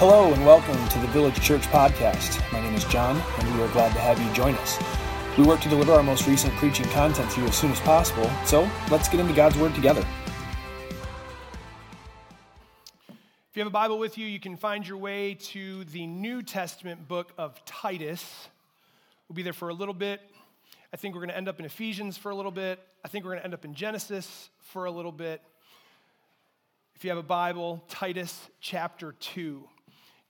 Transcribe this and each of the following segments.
Hello and welcome to the Village Church Podcast. My name is John, and we are glad to have you join us. We work to deliver our most recent preaching content to you as soon as possible, so let's get into God's Word together. If you have a Bible with you, you can find your way to the New Testament book of Titus. We'll be there for a little bit. I think we're going to end up in Ephesians for a little bit. I think we're going to end up in Genesis for a little bit. If you have a Bible, Titus chapter 2.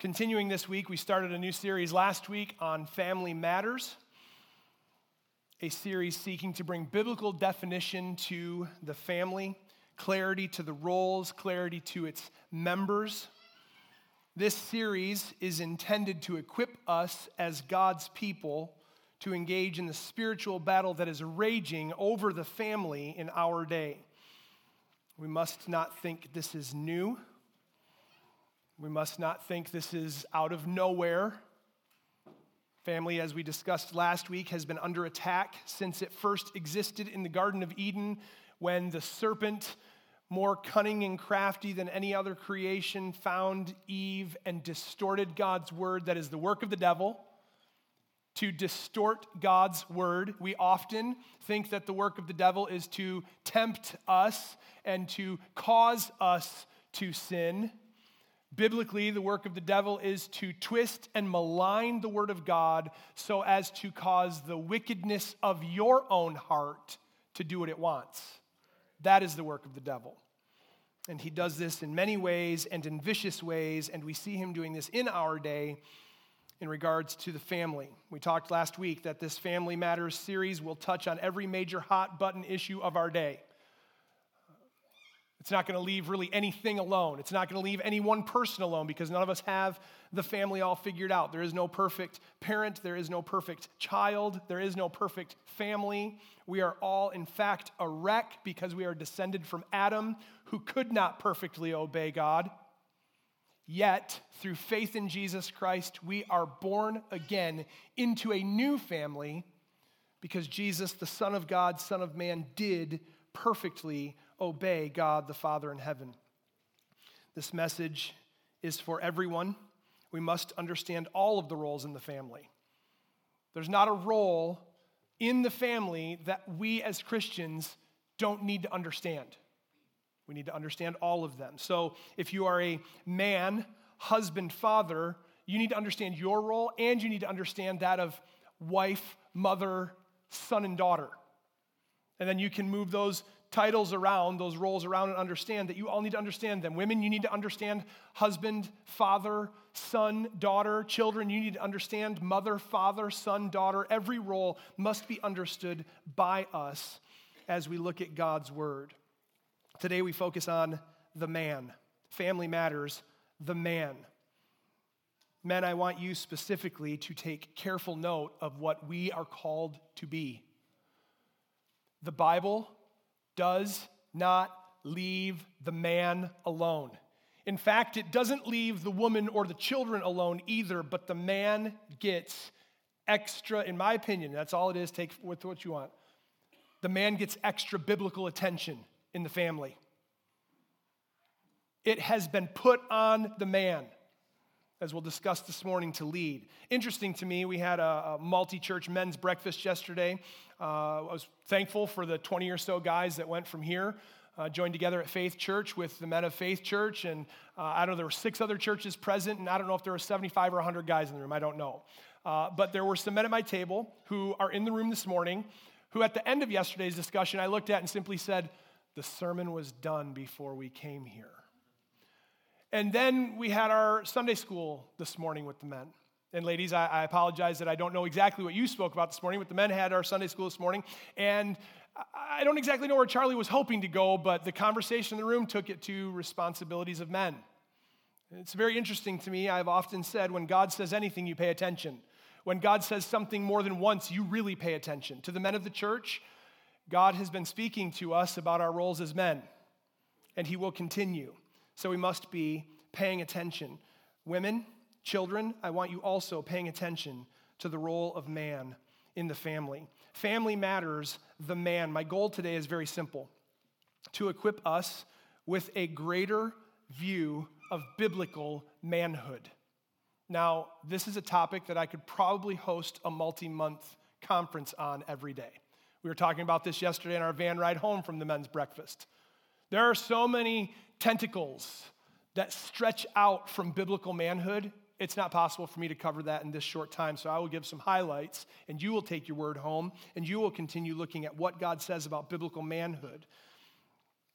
Continuing this week, we started a new series last week on family matters, a series seeking to bring biblical definition to the family, clarity to the roles, clarity to its members. This series is intended to equip us as God's people to engage in the spiritual battle that is raging over the family in our day. We must not think this is new. We must not think this is out of nowhere. Family, as we discussed last week, has been under attack since it first existed in the Garden of Eden when the serpent, more cunning and crafty than any other creation, found Eve and distorted God's word. That is the work of the devil. To distort God's word. We often think that the work of the devil is to tempt us and to cause us to sin. Biblically, the work of the devil is to twist and malign the word of God so as to cause the wickedness of your own heart to do what it wants. That is the work of the devil. And he does this in many ways and in vicious ways, and we see him doing this in our day in regards to the family. We talked last week that this Family Matters series will touch on every major hot button issue of our day. It's not going to leave really anything alone. It's not going to leave any one person alone because none of us have the family all figured out. There is no perfect parent, there is no perfect child, there is no perfect family. We are all, in fact, a wreck because we are descended from Adam, who could not perfectly obey God. Yet, through faith in Jesus Christ, we are born again into a new family because Jesus, the Son of God, Son of Man, did perfectly obey God the Father in heaven. This message is for everyone. We must understand all of the roles in the family. There's not a role in the family that we as Christians don't need to understand. We need to understand all of them. So if you are a man, husband, father, you need to understand your role and you need to understand that of wife, mother, son, and daughter. And then you can move those titles around, those roles around, and understand that you all need to understand them. Women, you need to understand husband, father, son, daughter. Children, you need to understand mother, father, son, daughter. Every role must be understood by us as we look at God's word. Today we focus on the man. Family matters, the man. Men, I want you specifically to take careful note of what we are called to be. The Bible does not leave the man alone. In fact, it doesn't leave the woman or the children alone either, but the man gets extra, in my opinion, that's all it is, take with what you want. The man gets extra biblical attention in the family. It has been put on the man as we'll discuss this morning, to lead. Interesting to me, we had a, a multi church men's breakfast yesterday. Uh, I was thankful for the 20 or so guys that went from here. Uh, joined together at Faith Church with the men of Faith Church, and uh, I don't know, there were six other churches present, and I don't know if there were 75 or 100 guys in the room, I don't know. Uh, but there were some men at my table who are in the room this morning, who at the end of yesterday's discussion, I looked at and simply said, The sermon was done before we came here. And then we had our Sunday school this morning with the men. And ladies, I, I, apologize that I don't know exactly what you spoke about this morning, but the men had our Sunday school this morning. And I don't exactly know where Charlie was hoping to go, but the conversation in the room took it to responsibilities of men. It's very interesting to me. I've often said when God says anything, you pay attention. When God says something more than once, you really pay attention. To the men of the church, God has been speaking to us about our roles as men, and He will continue. So we must be paying attention. Women, children, I want you also paying attention to the role of man in the family. Family matters, the man. My goal today is very simple to equip us with a greater view of biblical manhood. Now, this is a topic that I could probably host a multi month conference on every day. We were talking about this yesterday in our van ride home from the men's breakfast. There are so many tentacles that stretch out from biblical manhood. It's not possible for me to cover that in this short time, so I will give some highlights, and you will take your word home, and you will continue looking at what God says about biblical manhood.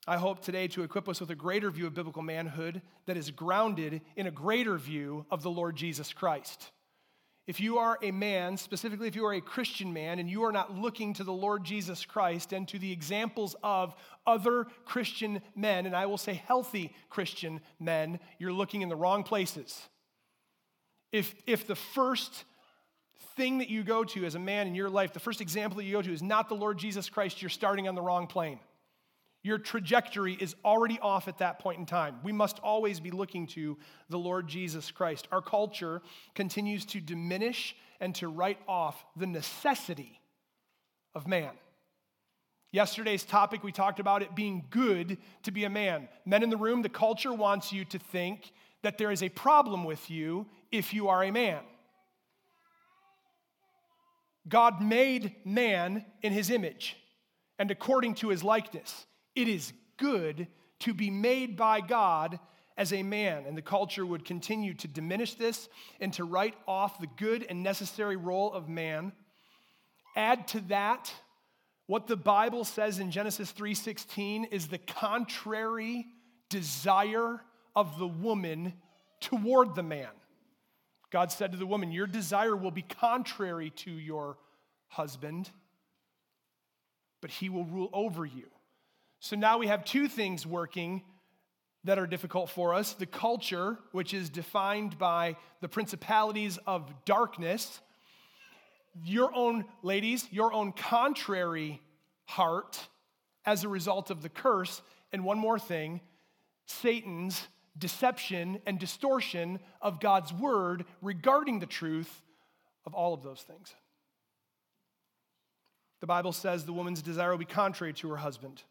I hope today to equip us with a greater view of biblical manhood that is grounded in a greater view of the Lord Jesus Christ. If you are a man, specifically if you are a Christian man, and you are not looking to the Lord Jesus Christ and to the examples of other Christian men, and I will say healthy Christian men, you're looking in the wrong places. If, if the first thing that you go to as a man in your life, the first example that you go to is not the Lord Jesus Christ, you're starting on the wrong plane your trajectory is already off at that point in time. We must always be looking to the Lord Jesus Christ. Our culture continues to diminish and to write off the necessity of man. Yesterday's topic, we talked about it being good to be a man. Men in the room, the culture wants you to think that there is a problem with you if you are a man. God made man in his image and according to his likeness. It is good to be made by God as a man. And the culture would continue to diminish this and to write off the good and necessary role of man. Add to that what the Bible says in Genesis 3:16 is the contrary desire of the woman toward the man. God said to the woman, Your desire will be contrary to your husband, but he will rule over you. So now we have two things working that are difficult for us the culture, which is defined by the principalities of darkness, your own, ladies, your own contrary heart as a result of the curse, and one more thing Satan's deception and distortion of God's word regarding the truth of all of those things. The Bible says the woman's desire will be contrary to her husband.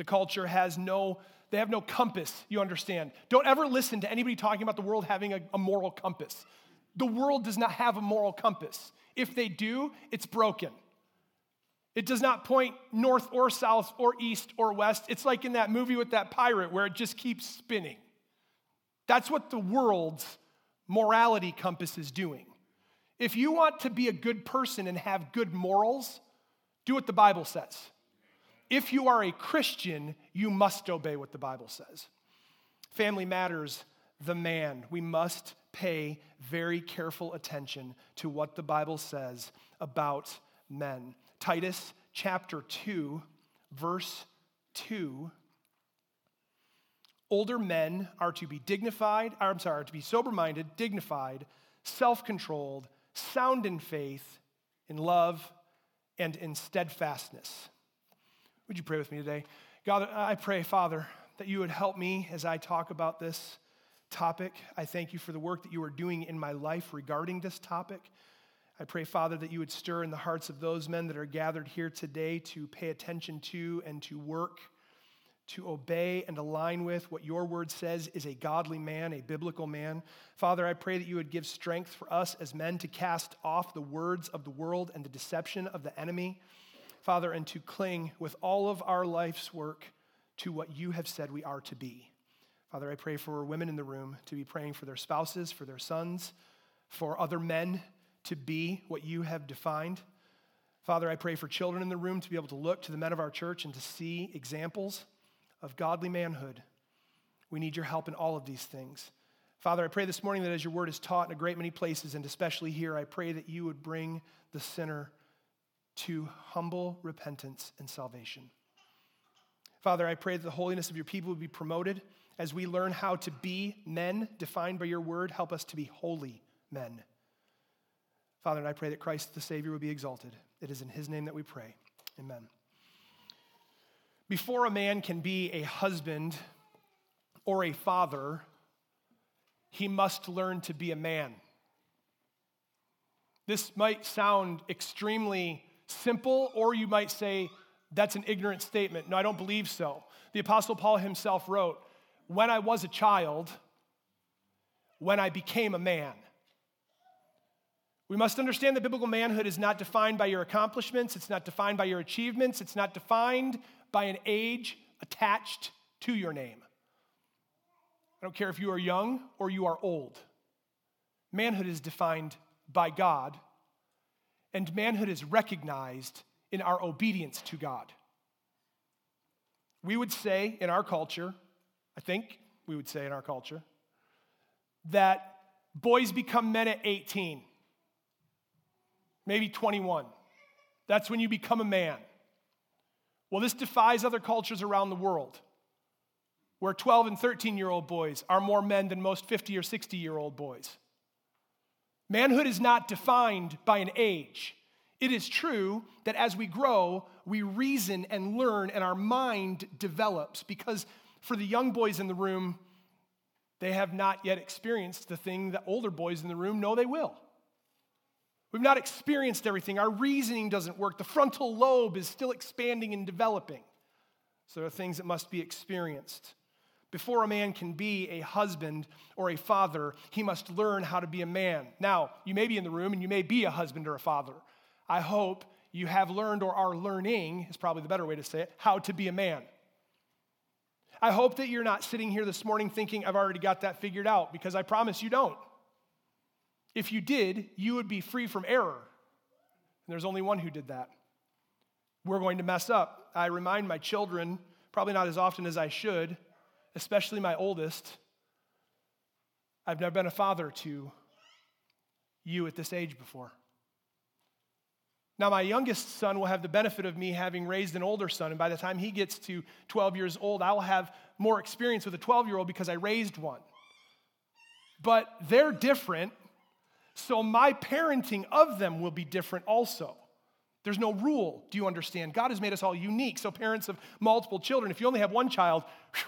The culture has no, they have no compass, you understand. Don't ever listen to anybody talking about the world having a, a moral compass. The world does not have a moral compass. If they do, it's broken. It does not point north or south or east or west. It's like in that movie with that pirate where it just keeps spinning. That's what the world's morality compass is doing. If you want to be a good person and have good morals, do what the Bible says if you are a Christian, you must obey what the Bible says. Family matters, the man. We must pay very careful attention to what the Bible says about men. Titus chapter 2, verse 2. Older men are to be dignified, or I'm sorry, to be sober minded, dignified, self controlled, sound in faith, in love, and in steadfastness. Would you pray with me today? God, I pray, Father, that you would help me as I talk about this topic. I thank you for the work that you are doing in my life regarding this topic. I pray, Father, that you would stir in the hearts of those men that are gathered here today to pay attention to and to work, to obey and align with what your word says is a godly man, a biblical man. Father, I pray that you would give strength for us as men to cast off the words of the world and the deception of the enemy. Father, and to cling with all of our life's work to what you have said we are to be. Father, I pray for women in the room to be praying for their spouses, for their sons, for other men to be what you have defined. Father, I pray for children in the room to be able to look to the men of our church and to see examples of godly manhood. We need your help in all of these things. Father, I pray this morning that as your word is taught in a great many places, and especially here, I pray that you would bring the sinner to humble repentance and salvation. Father, I pray that the holiness of your people would be promoted as we learn how to be men defined by your word. Help us to be holy men. Father, and I pray that Christ the Savior would be exalted. It is in his name that we pray. Amen. Before a man can be a husband or a father, he must learn to be a man. This might sound extremely simple, or you might say that's an ignorant statement. No, I don't believe so. The Apostle Paul himself wrote, When I was a child, when I became a man. We must understand that biblical manhood is not defined by your accomplishments, it's not defined by your achievements, it's not defined by an age attached to your name. I don't care if you are young or you are old. Manhood is defined by God, and manhood is recognized in our obedience to God. We would say in our culture, I think we would say in our culture, that boys become men at 18, maybe 21. That's when you become a man. Well, this defies other cultures around the world where 12 and 13 year old boys are more men than most 50 or 60 year old boys. Manhood is not defined by an age. It is true that as we grow, we reason and learn, and our mind develops because for the young boys in the room, they have not yet experienced the thing that older boys in the room know they will. We've not experienced everything. Our reasoning doesn't work. The frontal lobe is still expanding and developing. So there are things that must be experienced. Before a man can be a husband or a father, he must learn how to be a man. Now, you may be in the room and you may be a husband or a father. I hope you have learned or are learning, is probably the better way to say it, how to be a man. I hope that you're not sitting here this morning thinking, I've already got that figured out, because I promise you don't. If you did, you would be free from error. And there's only one who did that. We're going to mess up. I remind my children, probably not as often as I should, especially my oldest, I've never been a father to you at this age before. Now, my youngest son will have the benefit of me having raised an older son, and by the time he gets to 12 years old, I'll have more experience with a 12 year old because I raised one. But they're different, so my parenting of them will be different also. There's no rule, do you understand? God has made us all unique. So, parents of multiple children, if you only have one child, whew,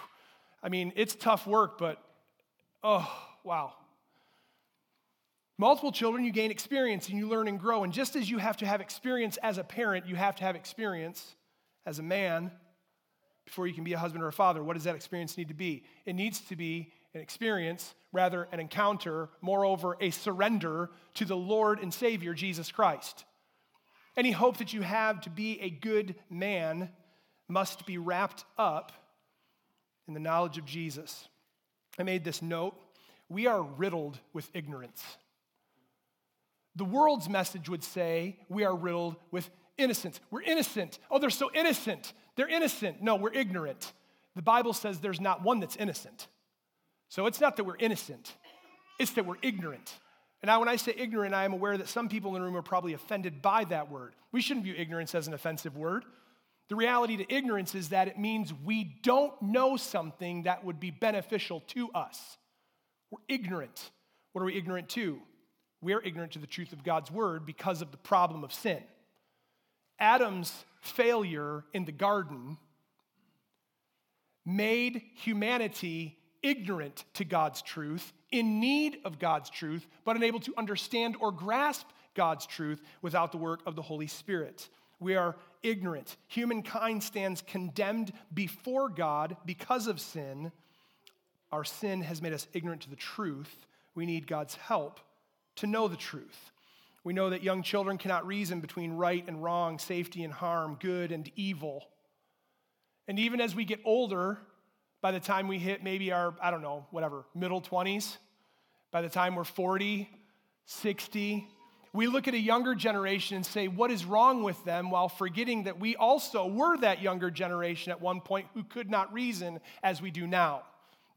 I mean, it's tough work, but oh, wow. Multiple children, you gain experience and you learn and grow. And just as you have to have experience as a parent, you have to have experience as a man before you can be a husband or a father. What does that experience need to be? It needs to be an experience, rather, an encounter, moreover, a surrender to the Lord and Savior, Jesus Christ. Any hope that you have to be a good man must be wrapped up in the knowledge of Jesus. I made this note. We are riddled with ignorance. The world's message would say we are riddled with innocence. We're innocent. Oh, they're so innocent. They're innocent. No, we're ignorant. The Bible says there's not one that's innocent. So it's not that we're innocent, it's that we're ignorant. And now, when I say ignorant, I am aware that some people in the room are probably offended by that word. We shouldn't view ignorance as an offensive word. The reality to ignorance is that it means we don't know something that would be beneficial to us. We're ignorant. What are we ignorant to? we are ignorant to the truth of God's word because of the problem of sin. Adam's failure in the garden made humanity ignorant to God's truth, in need of God's truth, but unable to understand or grasp God's truth without the work of the Holy Spirit. We are ignorant. Humankind stands condemned before God because of sin. Our sin has made us ignorant to the truth. We need God's help to know the truth. We know that young children cannot reason between right and wrong, safety and harm, good and evil. And even as we get older, by the time we hit maybe our, I don't know, whatever, middle 20s, by the time we're 40, 60, we look at a younger generation and say, what is wrong with them, while forgetting that we also were that younger generation at one point who could not reason as we do now.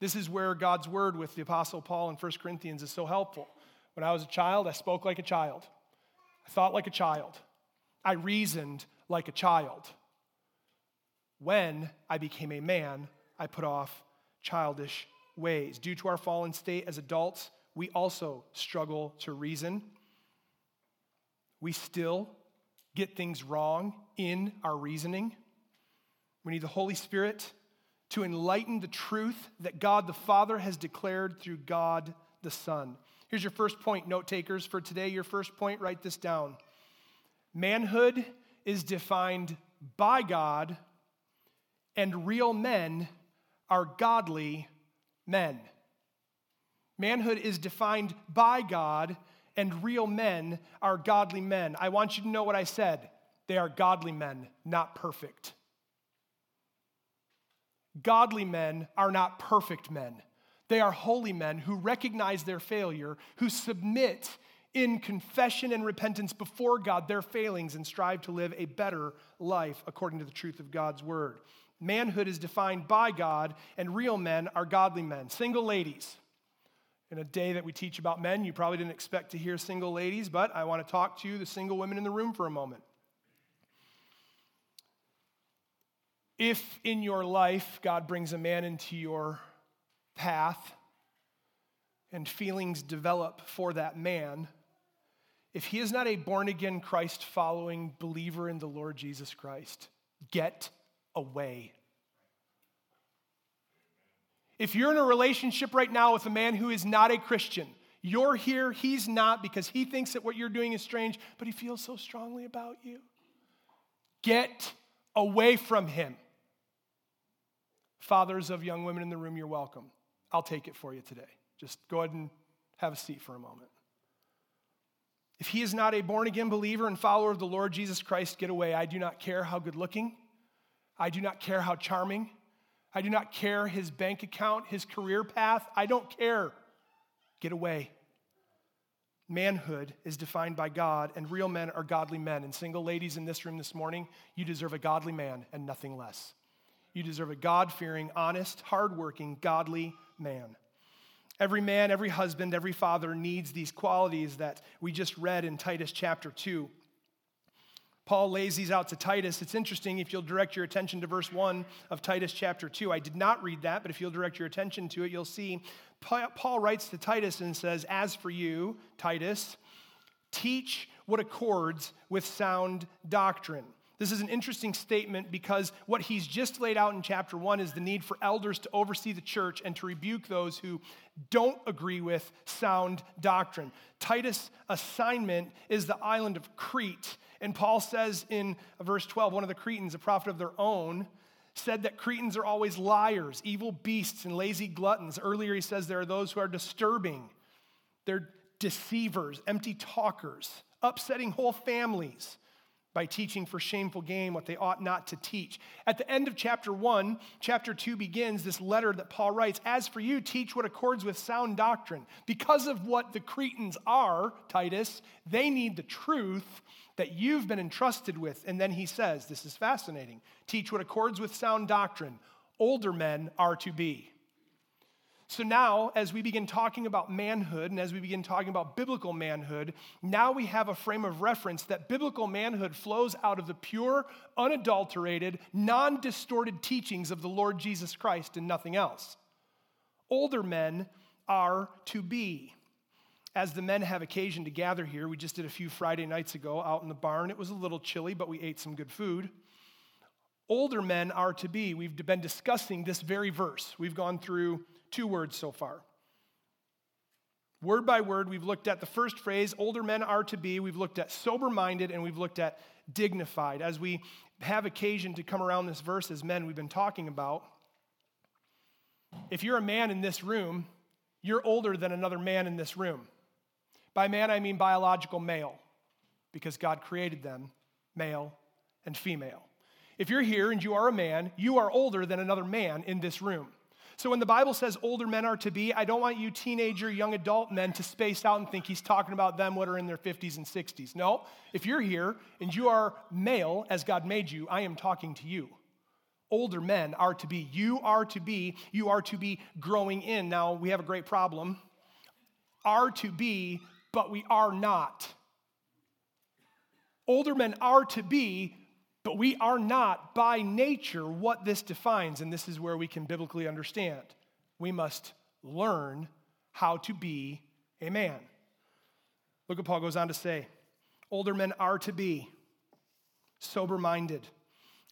This is where God's word with the Apostle Paul in 1 Corinthians is so helpful. When I was a child, I spoke like a child. I thought like a child. I reasoned like a child. When I became a man, I put off childish ways. Due to our fallen state as adults, we also struggle to reason. We still get things wrong in our reasoning. We need the Holy Spirit to enlighten the truth that God the Father has declared through God the Son. Here's your first point, note takers, for today. Your first point, write this down. Manhood is defined by God, and real men are godly men. Manhood is defined by God, and real men are godly men. I want you to know what I said. They are godly men, not perfect. Godly men are not perfect men. They are holy men who recognize their failure, who submit in confession and repentance before God their failings and strive to live a better life according to the truth of God's word. Manhood is defined by God, and real men are godly men. Single ladies. In a day that we teach about men, you probably didn't expect to hear single ladies, but I want to talk to you, the single women in the room, for a moment. If in your life God brings a man into your path and feelings develop for that man, if he is not a born again, Christ following believer in the Lord Jesus Christ, get away. If you're in a relationship right now with a man who is not a Christian, you're here, he's not because he thinks that what you're doing is strange, but he feels so strongly about you. Get away from him. Fathers of young women in the room, you're welcome. I'll take it for you today. Just go ahead and have a seat for a moment. If he is not a born again believer and follower of the Lord Jesus Christ, get away. I do not care how good looking. I do not care how charming. I do not care his bank account, his career path. I don't care. Get away. Manhood is defined by God, and real men are godly men. And single ladies in this room this morning, you deserve a godly man and nothing less. You deserve a God fearing, honest, hardworking, godly man. Every man, every husband, every father needs these qualities that we just read in Titus chapter 2. Paul lays these out to Titus. It's interesting if you'll direct your attention to verse 1 of Titus chapter 2. I did not read that, but if you'll direct your attention to it, you'll see Paul writes to Titus and says, As for you, Titus, teach what accords with sound doctrine. This is an interesting statement because what he's just laid out in chapter one is the need for elders to oversee the church and to rebuke those who don't agree with sound doctrine. Titus' assignment is the island of Crete. And Paul says in verse 12, one of the Cretans, a prophet of their own, said that Cretans are always liars, evil beasts, and lazy gluttons. Earlier, he says there are those who are disturbing, they're deceivers, empty talkers, upsetting whole families by teaching for shameful gain what they ought not to teach. At the end of chapter 1, chapter 2 begins this letter that Paul writes As for you, teach what accords with sound doctrine. Because of what the Cretans are, Titus, they need the truth that you've been entrusted with. And then he says, This is fascinating teach what accords with sound doctrine. Older men are to be. So now, as we begin talking about manhood and as we begin talking about biblical manhood, now we have a frame of reference that biblical manhood flows out of the pure, unadulterated, non distorted teachings of the Lord Jesus Christ and nothing else. Older men are to be. As the men have occasion to gather here, we just did a few Friday nights ago out in the barn. It was a little chilly, but we ate some good food. Older men are to be. We've been discussing this very verse. We've gone through two words so far. Word by word, we've looked at the first phrase, older men are to be. We've looked at sober minded and we've looked at dignified. As we have occasion to come around this verse as men, we've been talking about. If you're a man in this room, you're older than another man in this room. By man, I mean biological male, because God created them male and female. If you're here and you are a man, you are older than another man in this room. So when the Bible says older men are to be, I don't want you teenager, young adult men to space out and think he's talking about them what are in their 50s and 60s. No, if you're here and you are male as God made you, I am talking to you. Older men are to be. You are to be. You are to be growing in. Now, we have a great problem. Are to be, but we are not. Older men are to be, but we are not by nature what this defines, and this is where we can biblically understand. We must learn how to be a man. Look what Paul goes on to say older men are to be sober minded.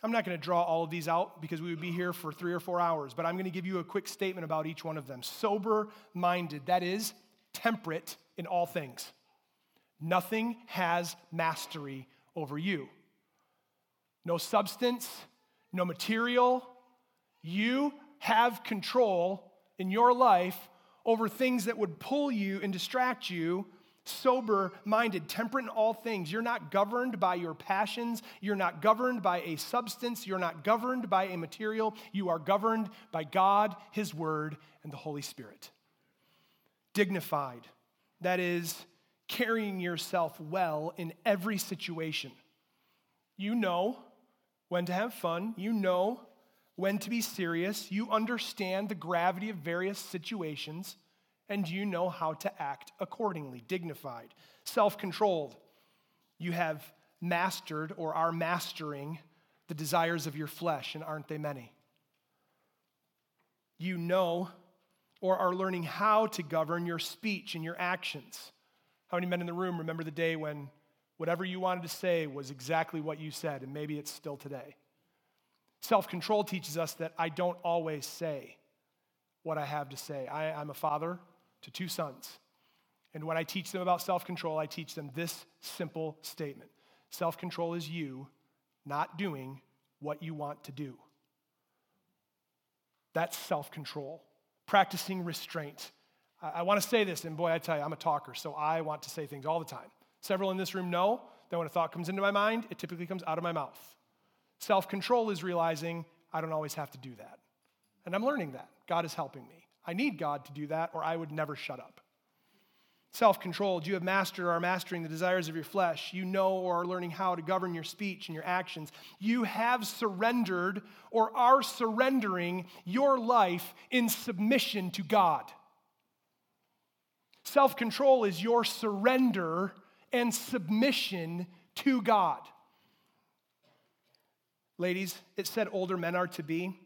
I'm not going to draw all of these out because we would be here for three or four hours, but I'm going to give you a quick statement about each one of them. Sober minded, that is, temperate in all things. Nothing has mastery over you no substance, no material. You have control in your life over things that would pull you and distract you sober minded, temperate in all things. You're not governed by your passions. You're not governed by a substance. You're not governed by a material. You are governed by God, His Word, and the Holy Spirit. Dignified, that is, carrying yourself well in every situation. You know when to have fun, you know when to be serious, you understand the gravity of various situations and you know how to act accordingly, dignified, self controlled. You have mastered or are mastering the desires of your flesh, and aren't they many? You know or are learning how to govern your speech and your actions. How many men in the room remember the day when whatever you wanted to say was exactly what you said, and maybe it's still today? Self control teaches us that I don't always say what I have to say. I, am a father, to two sons. And when I teach them about self control, I teach them this simple statement Self control is you not doing what you want to do. That's self control, practicing restraint. I, I want to say this, and boy, I tell you, I'm a talker, so I want to say things all the time. Several in this room know that when a thought comes into my mind, it typically comes out of my mouth. Self control is realizing I don't always have to do that. And I'm learning that. God is helping me. I need God to do that, or I would never shut up. Self controlled, you have mastered or are mastering the desires of your flesh. You know or are learning how to govern your speech and your actions. You have surrendered or are surrendering your life in submission to God. Self control is your surrender and submission to God. Ladies, it said older men are to be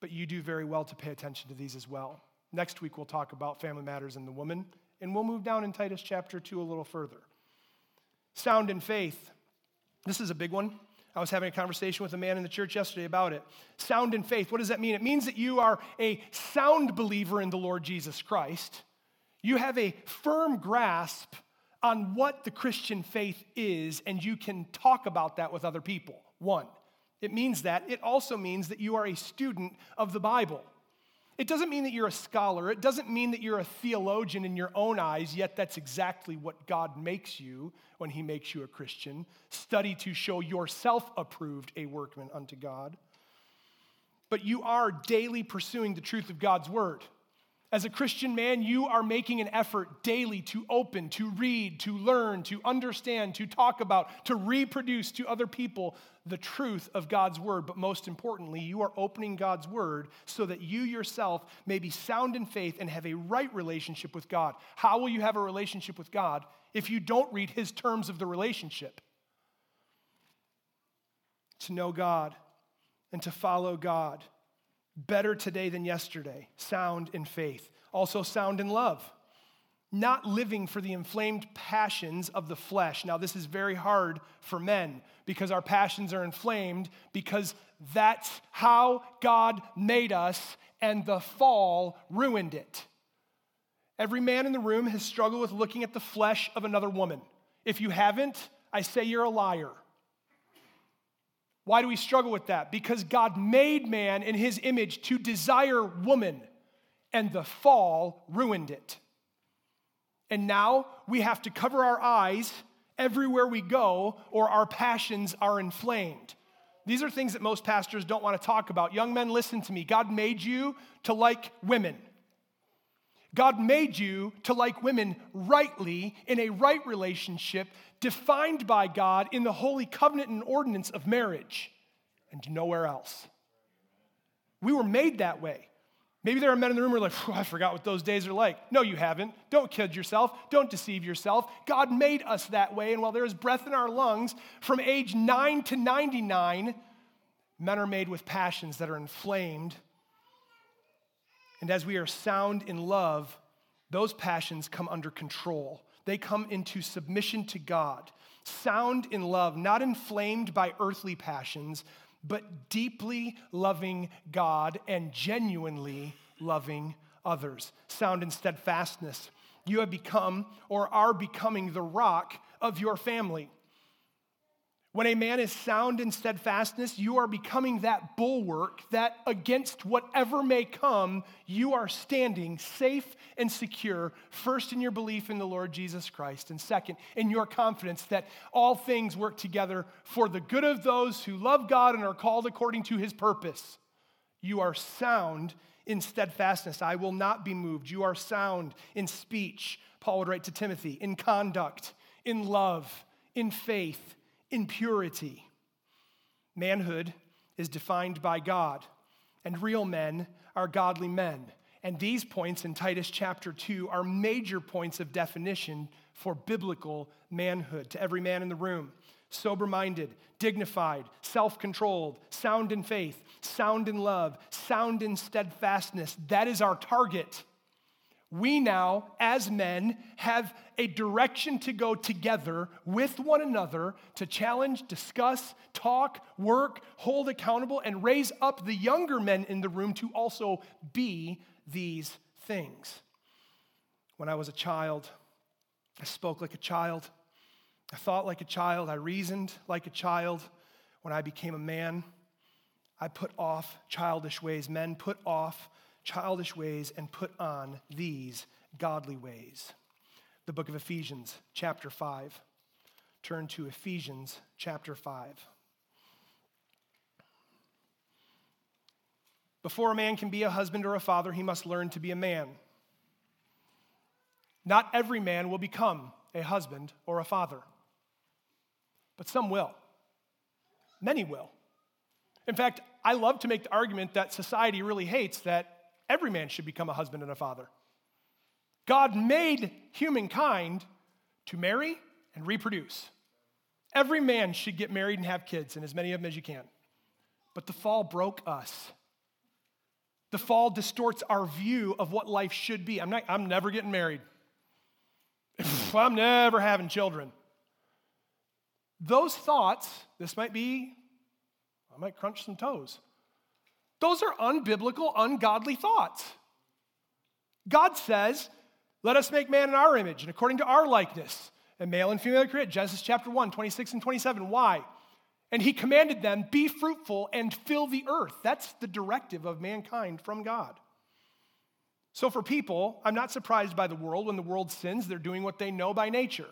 but you do very well to pay attention to these as well. Next week, we'll talk about family matters and the woman, and we'll move down in Titus chapter 2 a little further. Sound in faith. This is a big one. I was having a conversation with a man in the church yesterday about it. Sound in faith. What does that mean? It means that you are a sound believer in the Lord Jesus Christ. You have a firm grasp on what the Christian faith is, and you can talk about that with other people. One. It means that. It also means that you are a student of the Bible. It doesn't mean that you're a scholar. It doesn't mean that you're a theologian in your own eyes, yet that's exactly what God makes you when He makes you a Christian. Study to show yourself approved, a workman unto God. But you are daily pursuing the truth of God's word. As a Christian man, you are making an effort daily to open, to read, to learn, to understand, to talk about, to reproduce to other people the truth of God's word. But most importantly, you are opening God's word so that you yourself may be sound in faith and have a right relationship with God. How will you have a relationship with God if you don't read his terms of the relationship? To know God and to follow God better today than yesterday, sound in faith, also sound in love, not living for the inflamed passions of the flesh. Now, this is very hard for men because our passions are inflamed because that's how God made us, and the fall ruined it. Every man in the room has struggled with looking at the flesh of another woman. If you haven't, I say you're a liar. Why do we struggle with that? Because God made man in his image to desire woman, and the fall ruined it. And now we have to cover our eyes everywhere we go, or our passions are inflamed. These are things that most pastors don't want to talk about. Young men, listen to me. God made you to like women. God made you to like women rightly in a right relationship defined by God in the holy covenant and ordinance of marriage and nowhere else. We were made that way. Maybe there are men in the room who are like, I forgot what those days are like. No, you haven't. Don't kid yourself. Don't deceive yourself. God made us that way. And while there is breath in our lungs, from age 9 to 99, men are made with passions that are inflamed. And as we are sound in love, those passions come under control they come into submission to God, sound in love, not inflamed by earthly passions, but deeply loving God and genuinely loving others. Sound in steadfastness. You have become or are becoming the rock of your family. When a man is sound in steadfastness, you are becoming that bulwark that against whatever may come, you are standing safe and secure, first in your belief in the Lord Jesus Christ, and second, in your confidence that all things work together for the good of those who love God and are called according to his purpose. You are sound in steadfastness. I will not be moved. You are sound in speech, Paul would write to Timothy, in conduct, in love, in faith in purity. Manhood is defined by God, and real men are godly men. And these points in Titus chapter 2 are major points of definition for biblical manhood to every man in the room sober minded, dignified, self controlled, sound in faith, sound in love, sound in steadfastness. That is our target we now, as men, have a direction to go together with one another to challenge, discuss, talk, work, hold accountable, and raise up the younger men in the room to also be these things. When I was a child, I spoke like a child. I thought like a child. I reasoned like a child. When I became a man, I put off childish ways. Men put off childish ways and put on these godly ways. The book of Ephesians, chapter 5. Turn to Ephesians, chapter 5. Before a man can be a husband or a father, he must learn to be a man. Not every man will become a husband or a father, but some will. Many will. In fact, I love to make the argument that society really hates that every man should become a husband and a father. God made humankind to marry and reproduce. Every man should get married and have kids, and as many of them as you can. But the fall broke us. The fall distorts our view of what life should be. I'm, not, I'm never getting married. I'm never having children. Those thoughts, this might be, I might crunch some toes. Those are unbiblical, ungodly thoughts. God says, Let us make man in our image and according to our likeness, and male and female create. Genesis chapter 1, 26 and 27. Why? And he commanded them, Be fruitful and fill the earth. That's the directive of mankind from God. So, for people, I'm not surprised by the world. When the world sins, they're doing what they know by nature.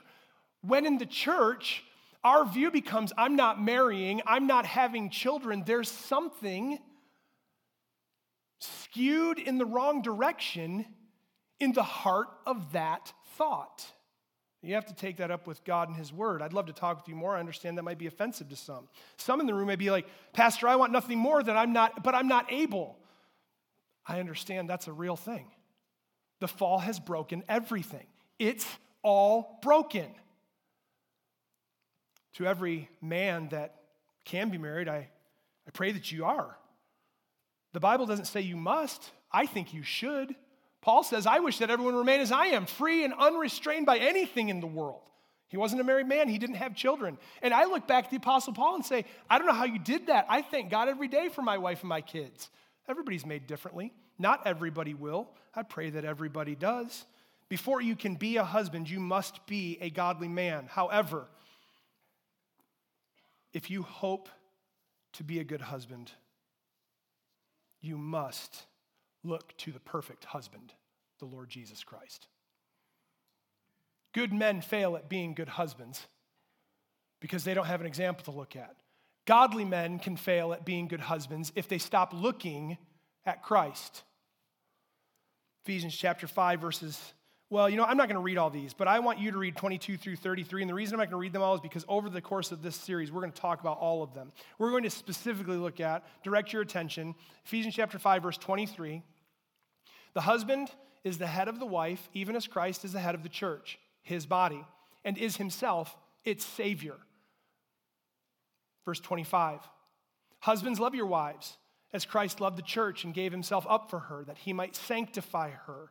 When in the church, our view becomes I'm not marrying, I'm not having children, there's something skewed in the wrong direction in the heart of that thought. You have to take that up with God and His Word. I'd love to talk with you more. I understand that might be offensive to some. Some in the room may be like, Pastor, I want nothing more than I'm not, but I'm not able. I understand that's a real thing. The fall has broken everything, it's all broken. To every man that can be married, I, I pray that you are. The Bible doesn't say you must. I think you should. Paul says, I wish that everyone remain as I am, free and unrestrained by anything in the world. He wasn't a married man, he didn't have children. And I look back at the Apostle Paul and say, I don't know how you did that. I thank God every day for my wife and my kids. Everybody's made differently. Not everybody will. I pray that everybody does. Before you can be a husband, you must be a godly man. However, if you hope to be a good husband, you must look to the perfect husband, the Lord Jesus Christ. Good men fail at being good husbands because they don't have an example to look at. Godly men can fail at being good husbands if they stop looking at Christ. Ephesians chapter 5, verses well, you know, I'm not going to read all these, but I want you to read 22 through 33. And the reason I'm not going to read them all is because over the course of this series, we're going to talk about all of them. We're going to specifically look at, direct your attention, Ephesians chapter 5, verse 23. The husband is the head of the wife, even as Christ is the head of the church, his body, and is himself its Savior. Verse 25. Husbands, love your wives as Christ loved the church and gave himself up for her, that he might sanctify her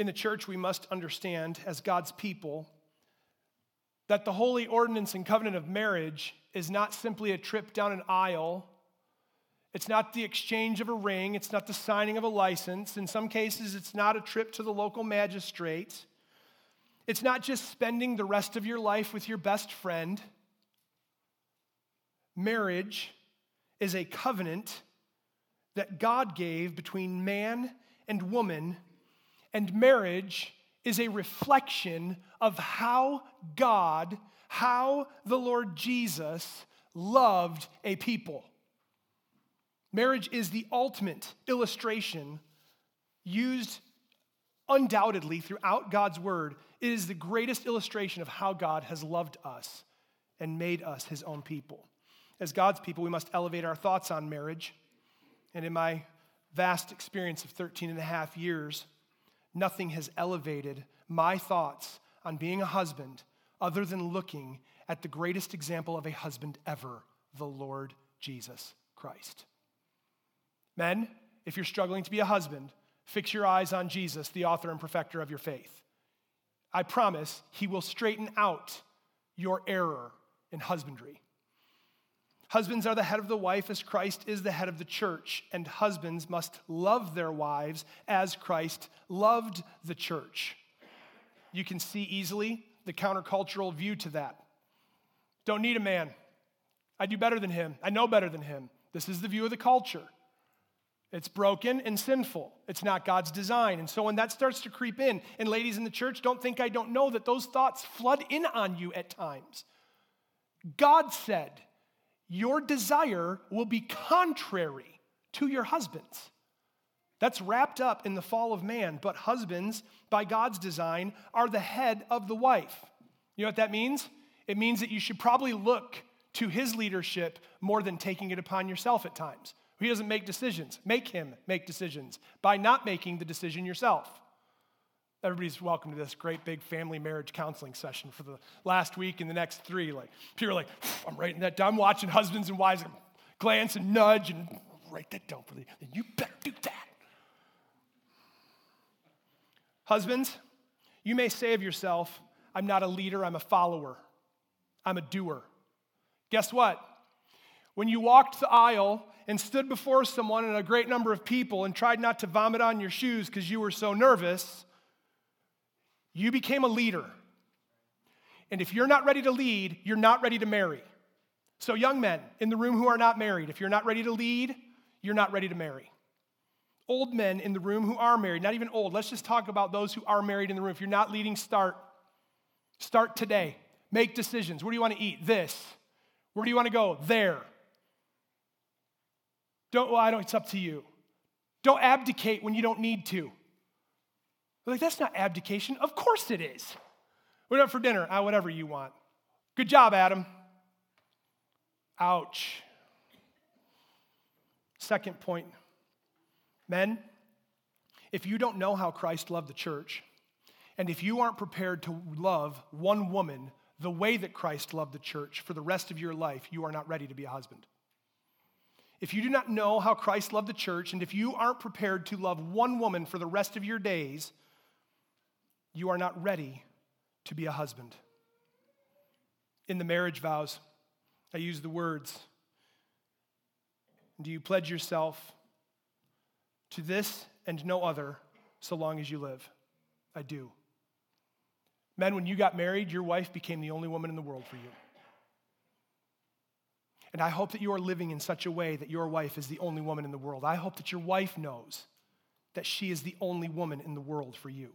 In the church, we must understand, as God's people, that the holy ordinance and covenant of marriage is not simply a trip down an aisle. It's not the exchange of a ring. It's not the signing of a license. In some cases, it's not a trip to the local magistrate. It's not just spending the rest of your life with your best friend. Marriage is a covenant that God gave between man and woman, and marriage is a reflection of how God, how the Lord Jesus loved a people. Marriage is the ultimate illustration used undoubtedly throughout God's word it is the greatest illustration of how God has loved us and made us his own people. As God's people, we must elevate our thoughts on marriage. And in my vast experience of 13 and a half years, nothing has elevated my thoughts on being a husband other than looking at the greatest example of a husband ever, the Lord Jesus Christ. Men, if you're struggling to be a husband, fix your eyes on Jesus, the author and perfecter of your faith. I promise he will straighten out your error in husbandry. Husbands are the head of the wife as Christ is the head of the church, and husbands must love their wives as Christ loved the church. You can see easily the countercultural view to that. Don't need a man. I do better than him. I know better than him. This is the view of the culture. It's broken and sinful. It's not God's design. And so when that starts to creep in, and ladies in the church, don't think I don't know that those thoughts flood in on you at times. God said, Your desire will be contrary to your husband's. That's wrapped up in the fall of man, but husbands, by God's design, are the head of the wife. You know what that means? It means that you should probably look to his leadership more than taking it upon yourself at times. He doesn't make decisions. Make him make decisions by not making the decision yourself. Everybody's welcome to this great big family marriage counseling session for the last week and the next three. Like, people are like, I'm writing that down. I'm watching husbands and wives glance and nudge and write that down for you. Then you better do that. Husbands, you may say of yourself, I'm not a leader, I'm a follower, I'm a doer. Guess what? When you walked the aisle and stood before someone and a great number of people and tried not to vomit on your shoes because you were so nervous, you became a leader. And if you're not ready to lead, you're not ready to marry. So, young men in the room who are not married, if you're not ready to lead, you're not ready to marry. Old men in the room who are married, not even old, let's just talk about those who are married in the room. If you're not leading, start. Start today. Make decisions. Where do you want to eat? This. Where do you want to go? There. Don't, well, I don't, it's up to you. Don't abdicate when you don't need to. We're like, that's not abdication. Of course it is. What up for dinner? Ah, whatever you want. Good job, Adam. Ouch. Second point men, if you don't know how Christ loved the church, and if you aren't prepared to love one woman the way that Christ loved the church for the rest of your life, you are not ready to be a husband. If you do not know how Christ loved the church, and if you aren't prepared to love one woman for the rest of your days, you are not ready to be a husband. In the marriage vows, I use the words Do you pledge yourself to this and no other so long as you live? I do. Men, when you got married, your wife became the only woman in the world for you. And I hope that you are living in such a way that your wife is the only woman in the world. I hope that your wife knows that she is the only woman in the world for you.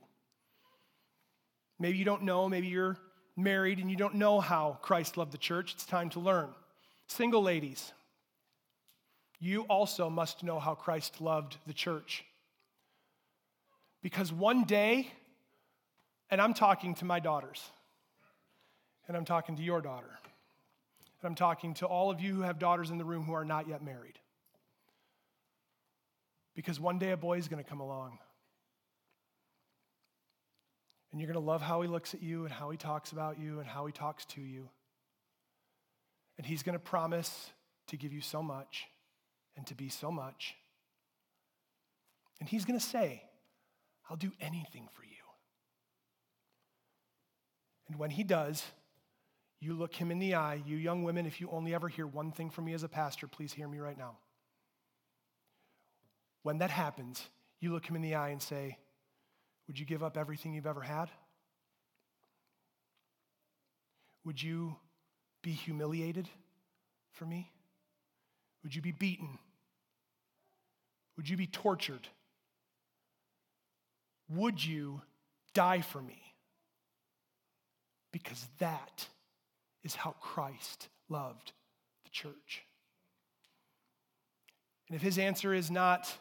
Maybe you don't know, maybe you're married and you don't know how Christ loved the church. It's time to learn. Single ladies, you also must know how Christ loved the church. Because one day, and I'm talking to my daughters, and I'm talking to your daughter. And I'm talking to all of you who have daughters in the room who are not yet married. Because one day a boy is going to come along. And you're going to love how he looks at you and how he talks about you and how he talks to you. And he's going to promise to give you so much and to be so much. And he's going to say, I'll do anything for you. And when he does, you look him in the eye. You young women, if you only ever hear one thing from me as a pastor, please hear me right now. When that happens, you look him in the eye and say, Would you give up everything you've ever had? Would you be humiliated for me? Would you be beaten? Would you be tortured? Would you die for me? Because that is how Christ loved the church. And if his answer is not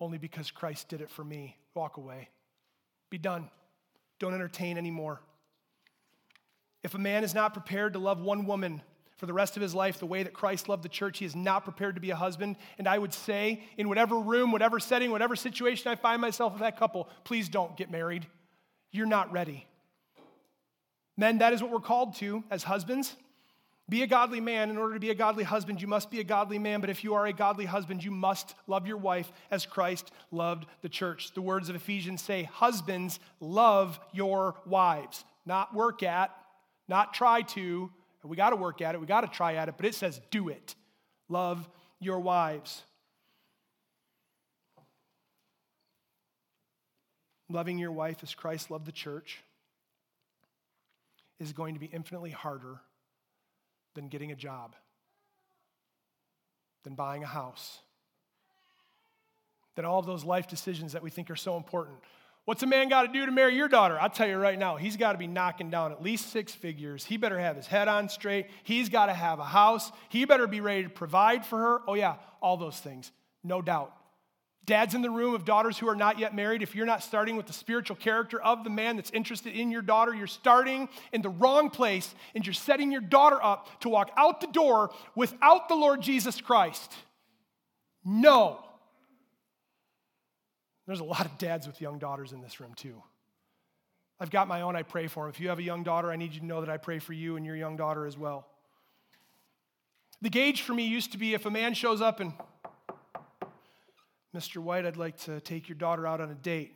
only because Christ did it for me, walk away. Be done. Don't entertain anymore. If a man is not prepared to love one woman for the rest of his life the way that Christ loved the church, he is not prepared to be a husband. And I would say, in whatever room, whatever setting, whatever situation I find myself with that couple, please don't get married. You're not ready. Men, that is what we're called to as husbands. Be a godly man. In order to be a godly husband, you must be a godly man. But if you are a godly husband, you must love your wife as Christ loved the church. The words of Ephesians say, Husbands, love your wives. Not work at, not try to. We got to work at it, we got to try at it, but it says do it. Love your wives. Loving your wife as Christ loved the church is going to be infinitely harder than getting a job, than buying a house, than all of those life decisions that we think are so important. What's a man got to do to marry your daughter? I'll tell you right now, he's got to be knocking down at least six figures. He better have his head on straight. He's got to have a house. He better be ready to provide for her. Oh, yeah, all those things, no doubt. Dads in the room of daughters who are not yet married, if you're not starting with the spiritual character of the man that's interested in your daughter, you're starting in the wrong place and you're setting your daughter up to walk out the door without the Lord Jesus Christ. No. There's a lot of dads with young daughters in this room, too. I've got my own, I pray for them. If you have a young daughter, I need you to know that I pray for you and your young daughter as well. The gauge for me used to be if a man shows up and, Mr. White, I'd like to take your daughter out on a date.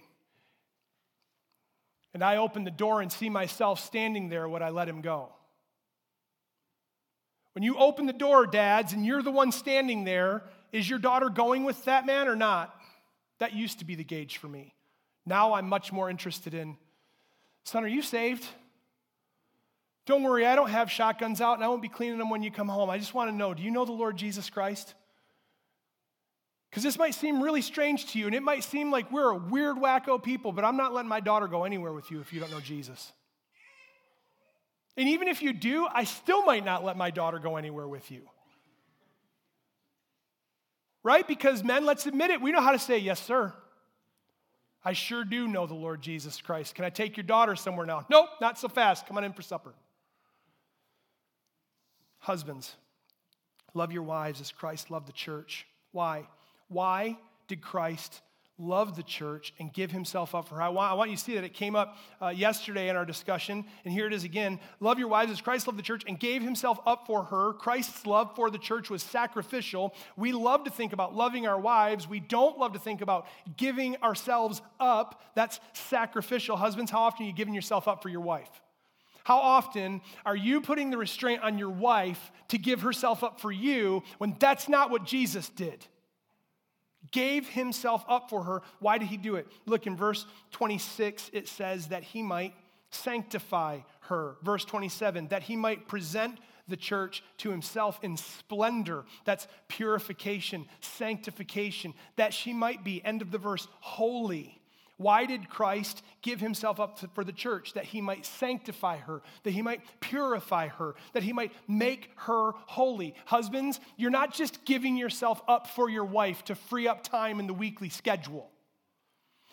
And I open the door and see myself standing there, would I let him go? When you open the door, dads, and you're the one standing there, is your daughter going with that man or not? That used to be the gauge for me. Now I'm much more interested in, son, are you saved? Don't worry, I don't have shotguns out and I won't be cleaning them when you come home. I just want to know do you know the Lord Jesus Christ? Because this might seem really strange to you and it might seem like we're a weird, wacko people, but I'm not letting my daughter go anywhere with you if you don't know Jesus. And even if you do, I still might not let my daughter go anywhere with you right? Because men, let's admit it, we know how to say, yes, sir. I sure do know the Lord Jesus Christ. Can I take your daughter somewhere now? Nope, not so fast. Come on in for supper. Husbands, love your wives as Christ loved the church. Why? Why did Christ love the church and give himself up for her. I want, you to see that it came up uh, yesterday in our discussion, and here it is again. Love your wives as Christ loved the church and gave himself up for her. Christ's love for the church was sacrificial. We love to think about loving our wives. We don't love to think about giving ourselves up. That's sacrificial. Husbands, how often are you giving yourself up for your wife? How often are you putting the restraint on your wife to give herself up for you when that's not what Jesus did? Gave himself up for her. Why did he do it? Look in verse 26, it says that he might sanctify her. Verse 27, that he might present the church to himself in splendor. That's purification, sanctification, that she might be, end of the verse, holy why did Christ give himself up for the church? That he might sanctify her, that he might purify her, that he might make her holy. Husbands, you're not just giving yourself up for your wife to free up time in the weekly schedule.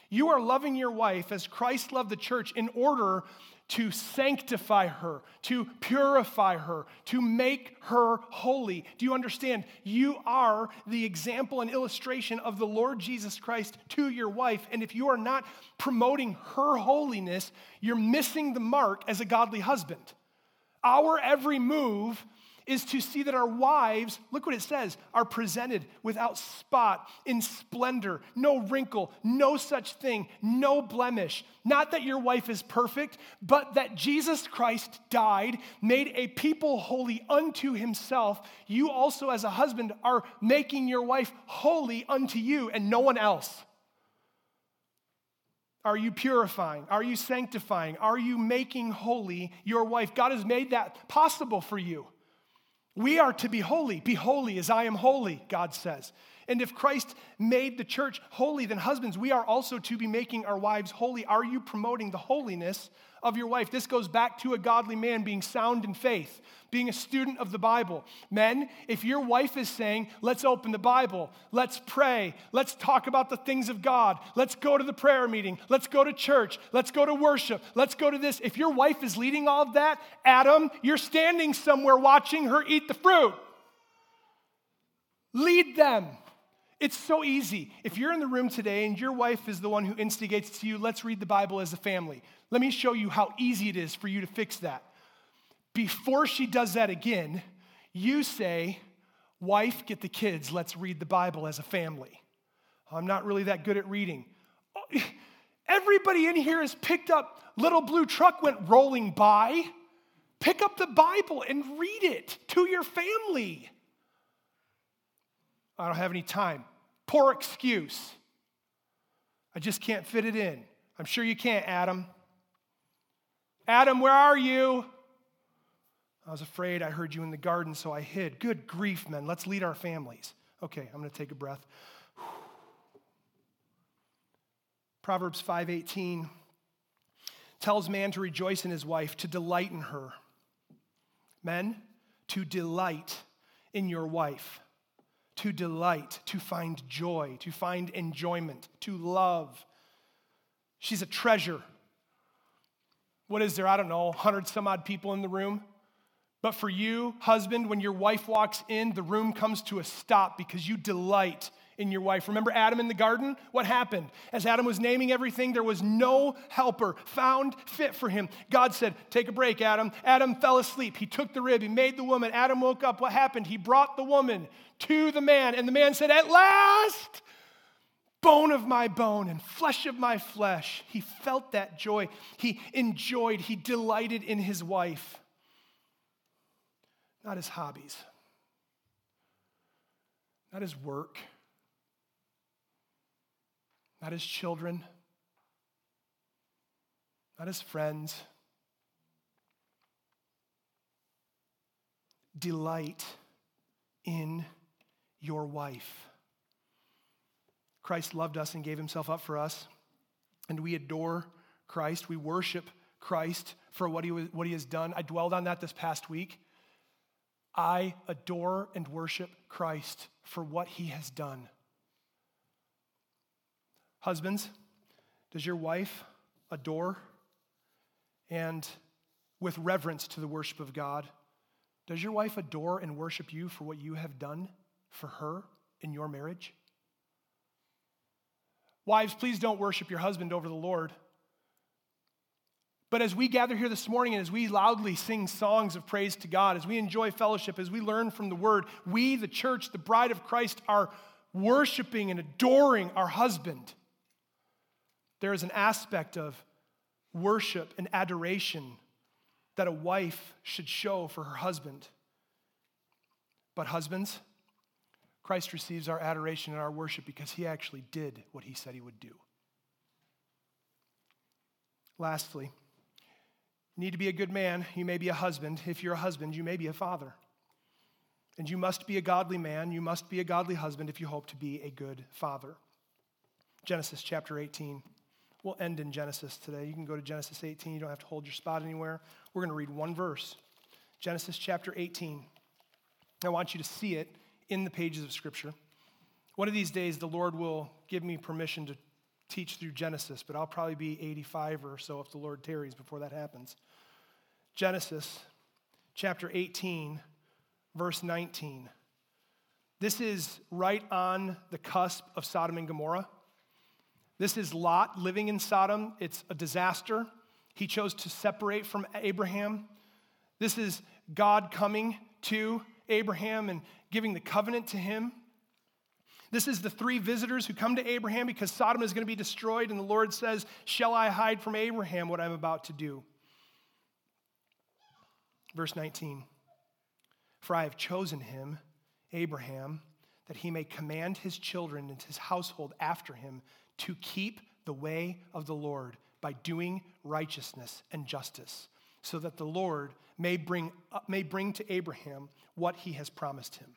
You are loving your wife as Christ loved the church in order to sanctify her, to purify her, to make her holy. Do you understand? You are the example and illustration of the Lord Jesus Christ to your wife. And if you are not promoting her holiness, you're missing the mark as a godly husband. Our every move is to see that our wives, look what it says, are presented without spot, in splendor, no wrinkle, no such thing, no blemish. Not that your wife is perfect, but that Jesus Christ died, made a people holy unto himself. You also, as a husband, are making your wife holy unto you and no one else. Are you purifying? Are you sanctifying? Are you making holy your wife? God has made that possible for you. We are to be holy. Be holy as I am holy, God says. And if Christ made the church holy, then husbands, we are also to be making our wives holy. Are you promoting the holiness of your wife? This goes back to a godly man being sound in faith, being a student of the Bible. Men, if your wife is saying, let's open the Bible, let's pray, let's talk about the things of God, let's go to the prayer meeting, let's go to church, let's go to worship, let's go to this. If your wife is leading all of that, Adam, you're standing somewhere watching her eat the fruit. Lead them. It's so easy. If you're in the room today and your wife is the one who instigates to you, let's read the Bible as a family. Let me show you how easy it is for you to fix that. Before she does that again, you say, Wife, get the kids, let's read the Bible as a family. I'm not really that good at reading. Everybody in here has picked up, little blue truck went rolling by. Pick up the Bible and read it to your family. I don't have any time. Poor excuse. I just can't fit it in. I'm sure you can't, Adam. Adam, where are you? I was afraid I heard you in the garden, so I hid. Good grief, men. Let's lead our families. Okay, I'm going to take a breath. Proverbs 5:18 tells man to rejoice in his wife, to delight in her. Men, to delight in your wife to delight, to find joy, to find enjoyment, to love. She's a treasure. What is there? I don't know, 100 some odd people in the room. But for you, husband, when your wife walks in, the room comes to a stop because you delight in your wife. Remember Adam in the garden? What happened? As Adam was naming everything, there was no helper found fit for him. God said, Take a break, Adam. Adam fell asleep. He took the rib, he made the woman. Adam woke up. What happened? He brought the woman to the man, and the man said, At last! bone of my bone and flesh of my flesh. He felt that joy. He enjoyed, he delighted in his wife, not his hobbies, not his work, not his children, not his friends. Delight in your wife. Christ loved us and gave himself up for us, and we adore Christ. We worship Christ for what he, what he has done. I dwelled on that this past week. I adore and worship Christ for what he has done. Husbands, does your wife adore and with reverence to the worship of God, does your wife adore and worship you for what you have done for her in your marriage? Wives, please don't worship your husband over the Lord. But as we gather here this morning and as we loudly sing songs of praise to God, as we enjoy fellowship, as we learn from the word, we, the church, the bride of Christ, are worshiping and adoring our husband. There is an aspect of worship and adoration that a wife should show for her husband. But, husbands, Christ receives our adoration and our worship because he actually did what he said he would do. Lastly, you need to be a good man. You may be a husband. If you're a husband, you may be a father. And you must be a godly man. You must be a godly husband if you hope to be a good father. Genesis chapter 18. We'll end in Genesis today. You can go to Genesis 18. You don't have to hold your spot anywhere. We're going to read one verse Genesis chapter 18. I want you to see it in the pages of Scripture. One of these days, the Lord will give me permission to teach through Genesis, but I'll probably be 85 or so if the Lord tarries before that happens. Genesis chapter 18, verse 19. This is right on the cusp of Sodom and Gomorrah. This is Lot living in Sodom. It's a disaster. He chose to separate from Abraham. This is God coming to Abraham and giving the covenant to him. This is the three visitors who come to Abraham because Sodom is going to be destroyed, and the Lord says, Shall I hide from Abraham what I'm about to do? Verse 19 For I have chosen him, Abraham, that he may command his children and his household after him to keep the way of the Lord by doing righteousness and justice, so that the Lord may bring, uh, may bring to Abraham what he has promised him.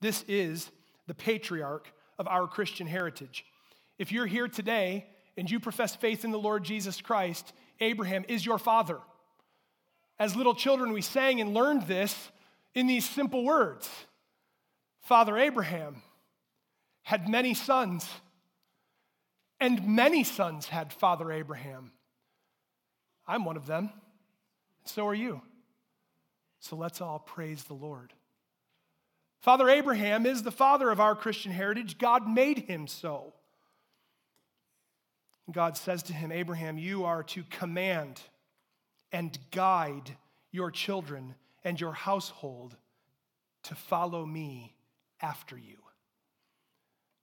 This is the patriarch of our Christian heritage. If you're here today and you profess faith in the Lord Jesus Christ, Abraham is your father. As little children, we sang and learned this in these simple words Father Abraham had many sons, and many sons had Father Abraham. I'm one of them. So are you. So let's all praise the Lord. Father Abraham is the father of our Christian heritage. God made him so. God says to him, Abraham, you are to command and guide your children and your household to follow me after you.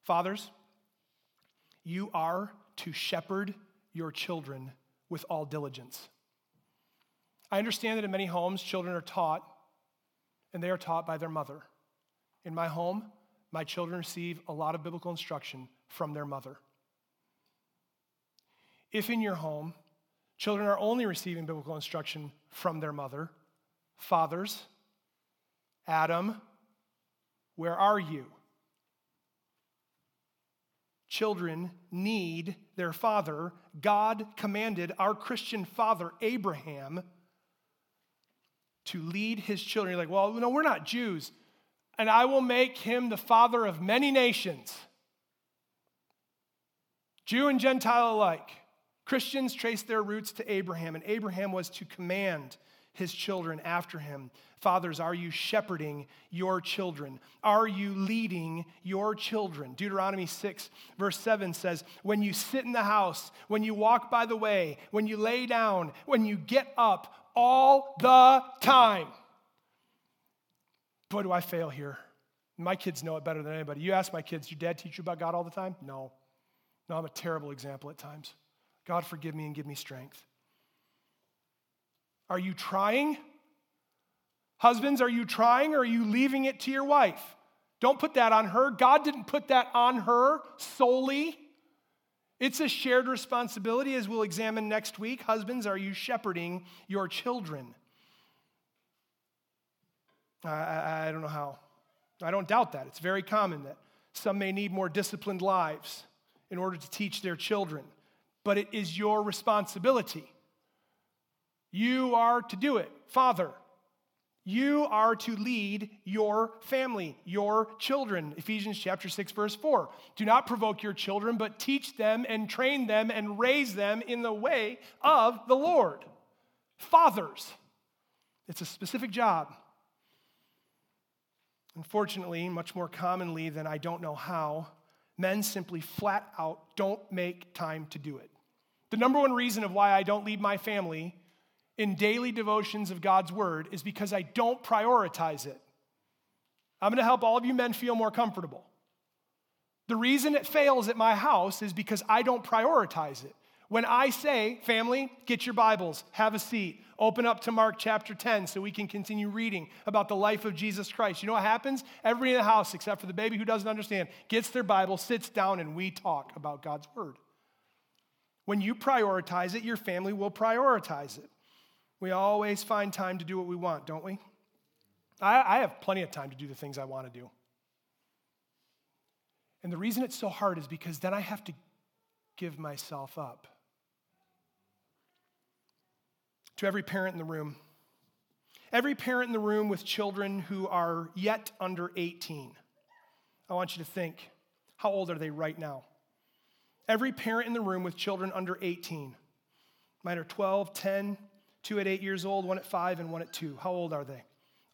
Fathers, you are to shepherd your children with all diligence. I understand that in many homes, children are taught, and they are taught by their mother. In my home, my children receive a lot of biblical instruction from their mother. If in your home, children are only receiving biblical instruction from their mother, fathers, Adam, where are you? Children need their father. God commanded our Christian father, Abraham, to lead his children. You're like, well, no, we're not Jews and I will make him the father of many nations. Jew and Gentile alike. Christians trace their roots to Abraham, and Abraham was to command his children after him. Fathers, are you shepherding your children? Are you leading your children? Deuteronomy 6, verse 7 says, When you sit in the house, when you walk by the way, when you lay down, when you get up, all the time Boy, do I fail here. My kids know it better than anybody. You ask my kids, your dad teach you about God all the time? No. No, I'm a terrible example at times. God, forgive me and give me strength. Are you trying? Husbands, are you trying or are you leaving it to your wife? Don't put that on her. God didn't put that on her solely. It's a shared responsibility, as we'll examine next week. Husbands, are you shepherding your children? I, I, don't know how. I don't doubt that. It's very common that some may need more disciplined lives in order to teach their children, but it is your responsibility. You are to do it. Father, you are to lead your family, your children. Ephesians chapter 6 verse 4. Do not provoke your children, but teach them and train them and raise them in the way of the Lord. Fathers. It's a specific job. Unfortunately, much more commonly than I don't know how, men simply flat out don't make time to do it. The number one reason of why I don't lead my family in daily devotions of God's word is because I don't prioritize it. I'm going to help all of you men feel more comfortable. The reason it fails at my house is because I don't prioritize it. When I say, family, get your Bibles, have a seat, open up to Mark chapter 10 so we can continue reading about the life of Jesus Christ. You know what happens? Everybody in the house, except for the baby who doesn't understand, gets their Bible, sits down, and we talk about God's Word. When you prioritize it, your family will prioritize it. We always find time to do what we want, don't we? I, I have plenty of time to do the things I want to do. And the reason it's so hard is because then I have to give myself up. to every parent in the room. Every parent in the room with children who are yet under 18. I want you to think how old are they right now? Every parent in the room with children under 18. Mine are 12, 10, two at eight years old, one at five, and one at two. How old are they?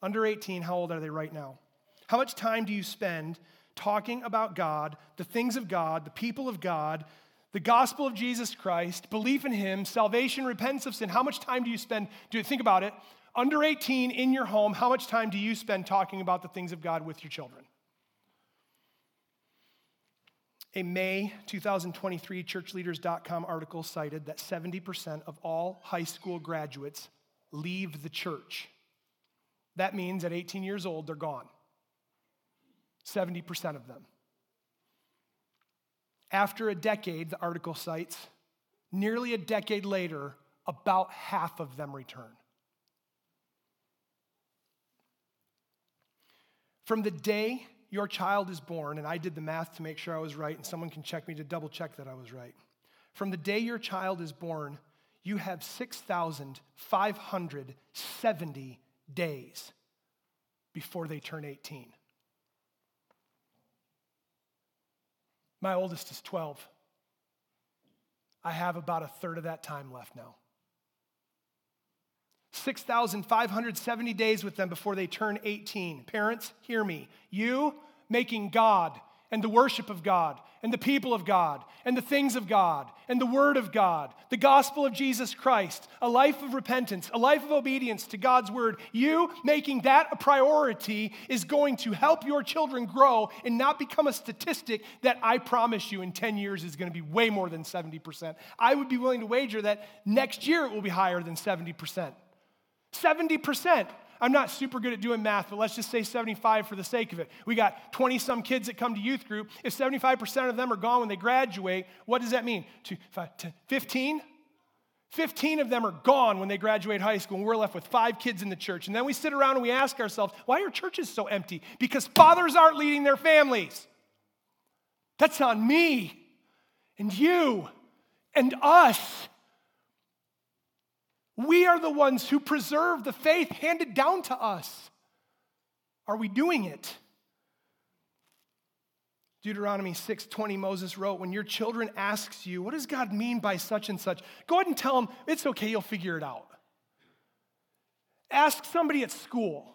Under 18, how old are they right now? How much time do you spend talking about God, the things of God, the people of God, the gospel of Jesus Christ, belief in Him, salvation, repentance of sin? How much time do you spend? Do you think about it? Under 18 in your home, how much time do you spend talking about the things of God with your children? A May 2023 churchleaders.com article cited that 70% of all high school graduates leave the church. That means at 18 years old, they're gone. 70% of them. After a decade, the article cites, nearly a decade later, about half of them return. From the day your child is born, and I did the math to make sure I was right, and someone can check me to double check that I was right. From the day your child is born, you have 6,570 days before they turn 18. My oldest is 12. I have about a third of that time left now. 6,570 days with them before they turn 18. Parents, hear me. You making God and the worship of God and the people of God and the things of God and the Word of God, the gospel of Jesus Christ, a life of repentance, a life of obedience to God's Word, you making that a priority is going to help your children grow and not become a statistic that I promise you in 10 years is going to be way more than 70%. I would be willing to wager that next year it will be higher than 70%. 70%. I'm not super good at doing math, but let's just say 75 for the sake of it. We got 20 some kids that come to youth group. If 75% of them are gone when they graduate, what does that mean? Two, five, 10, 15? 15 of them are gone when they graduate high school, and we're left with five kids in the church. And then we sit around and we ask ourselves, why are churches so empty? Because fathers aren't leading their families. That's on me and you and us. We are the ones who preserve the faith handed down to us. Are we doing it? Deuteronomy 6:20 Moses wrote, "When your children asks you, what does God mean by such and such? Go ahead and tell them it's okay, you'll figure it out." Ask somebody at school.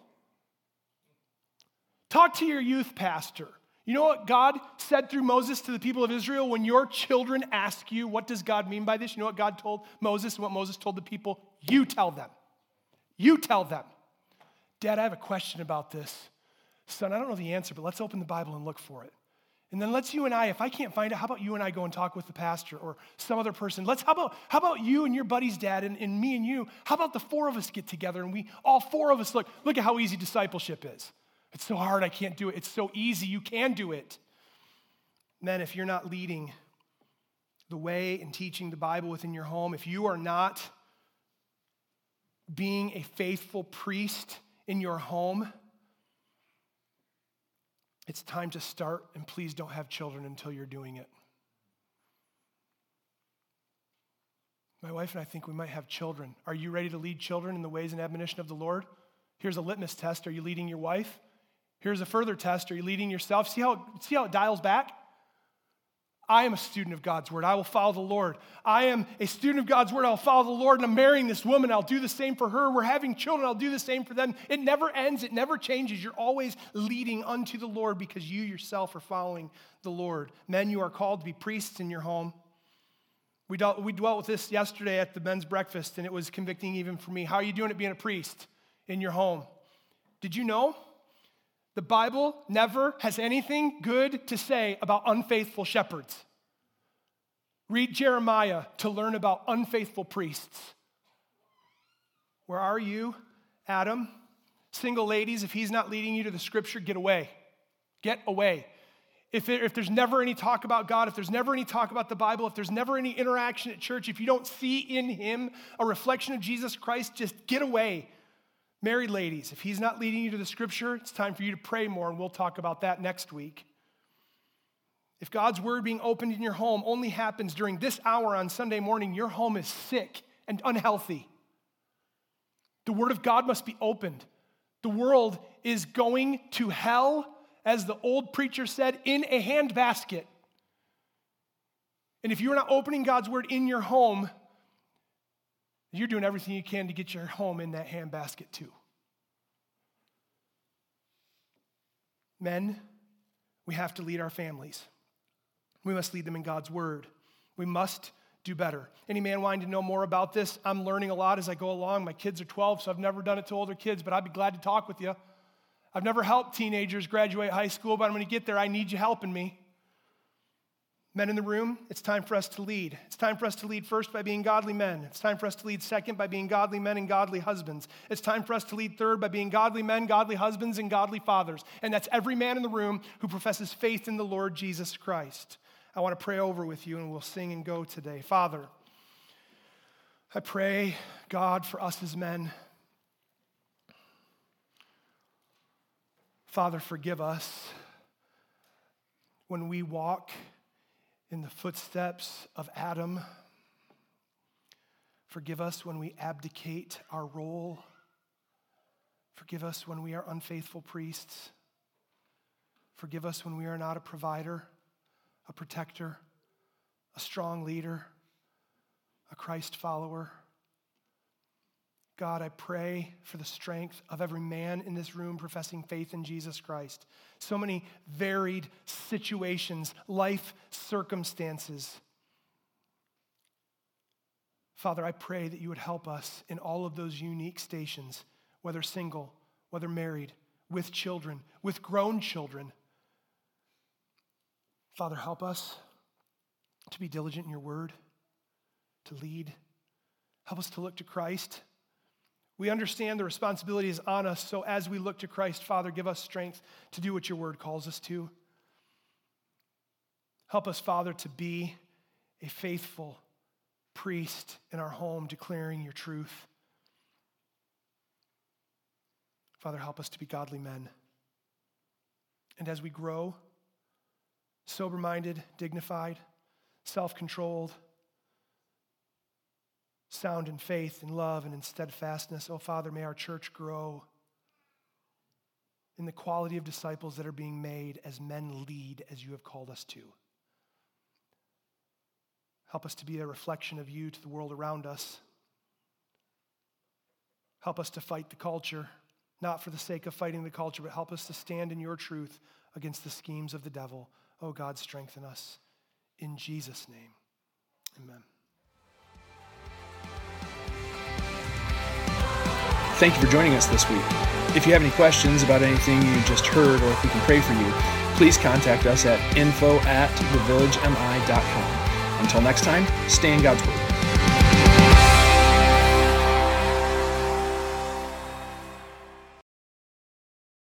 Talk to your youth pastor. You know what God said through Moses to the people of Israel? When your children ask you, what does God mean by this? You know what God told Moses and what Moses told the people? You tell them. You tell them. Dad, I have a question about this. Son, I don't know the answer, but let's open the Bible and look for it. And then let's you and I, if I can't find it, how about you and I go and talk with the pastor or some other person? Let's how about how about you and your buddy's dad and, and me and you? How about the four of us get together and we all four of us look, look at how easy discipleship is. It's so hard, I can't do it. It's so easy, you can do it. Men, if you're not leading the way and teaching the Bible within your home, if you are not being a faithful priest in your home, it's time to start, and please don't have children until you're doing it. My wife and I think we might have children. Are you ready to lead children in the ways and admonition of the Lord? Here's a litmus test. Are you leading your wife? Here's a further test. Are you leading yourself? See how, see how it dials back? I am a student of God's word. I will follow the Lord. I am a student of God's word. I'll follow the Lord. And I'm marrying this woman. I'll do the same for her. We're having children. I'll do the same for them. It never ends. It never changes. You're always leading unto the Lord because you yourself are following the Lord. Men, you are called to be priests in your home. We dealt, we dwelt with this yesterday at the men's breakfast, and it was convicting even for me. How are you doing at being a priest in your home? Did you know the Bible never has anything good to say about unfaithful shepherds. Read Jeremiah to learn about unfaithful priests. Where are you, Adam? Single ladies, if he's not leading you to the scripture, get away. Get away. If, it, if there's never any talk about God, if there's never any talk about the Bible, if there's never any interaction at church, if you don't see in him a reflection of Jesus Christ, just get away. Married ladies, if he's not leading you to the scripture, it's time for you to pray more, and we'll talk about that next week. If God's word being opened in your home only happens during this hour on Sunday morning, your home is sick and unhealthy. The word of God must be opened. The world is going to hell, as the old preacher said, in a handbasket. And if you're not opening God's word in your home, you're doing everything you can to get your home in that handbasket too. Men, we have to lead our families. We must lead them in God's word. We must do better. Any man wanting to know more about this, I'm learning a lot as I go along. My kids are 12, so I've never done it to older kids, but I'd be glad to talk with you. I've never helped teenagers graduate high school, but I'm going to get there. I need you helping me. Men in the room, it's time for us to lead. It's time for us to lead first by being godly men. It's time for us to lead second by being godly men and godly husbands. It's time for us to lead third by being godly men, godly husbands, and godly fathers. And that's every man in the room who professes faith in the Lord Jesus Christ. I want to pray over with you and we'll sing and go today. Father, I pray, God, for us as men. Father, forgive us when we walk in the footsteps of Adam. Forgive us when we abdicate our role. Forgive us when we are unfaithful priests. Forgive us when we are not a provider, a protector, a strong leader, a Christ follower. God, I pray for the strength of every man in this room professing faith in Jesus Christ. So many varied situations, life circumstances. Father, I pray that you would help us in all of those unique stations, whether single, whether married, with children, with grown children. Father, help us to be diligent in your word, to lead. Help us to look to Christ we understand the responsibility is on us, so as we look to Christ, Father, give us strength to do what your word calls us to. Help us, Father, to be a faithful priest in our home declaring your truth. Father, help us to be godly men. And as we grow, sober minded, dignified, self controlled, sound in faith and love and in steadfastness. Oh, Father, may our church grow in the quality of disciples that are being made as men lead as you have called us to. Help us to be a reflection of you to the world around us. Help us to fight the culture, not for the sake of fighting the culture, but help us to stand in your truth against the schemes of the devil. Oh God, strengthen us. In Jesus' name, amen. Thank you for joining us this week. If you have any questions about anything you just heard or if we can pray for you, please contact us at info at thevillagemi.com. Until next time, stay in God's Word.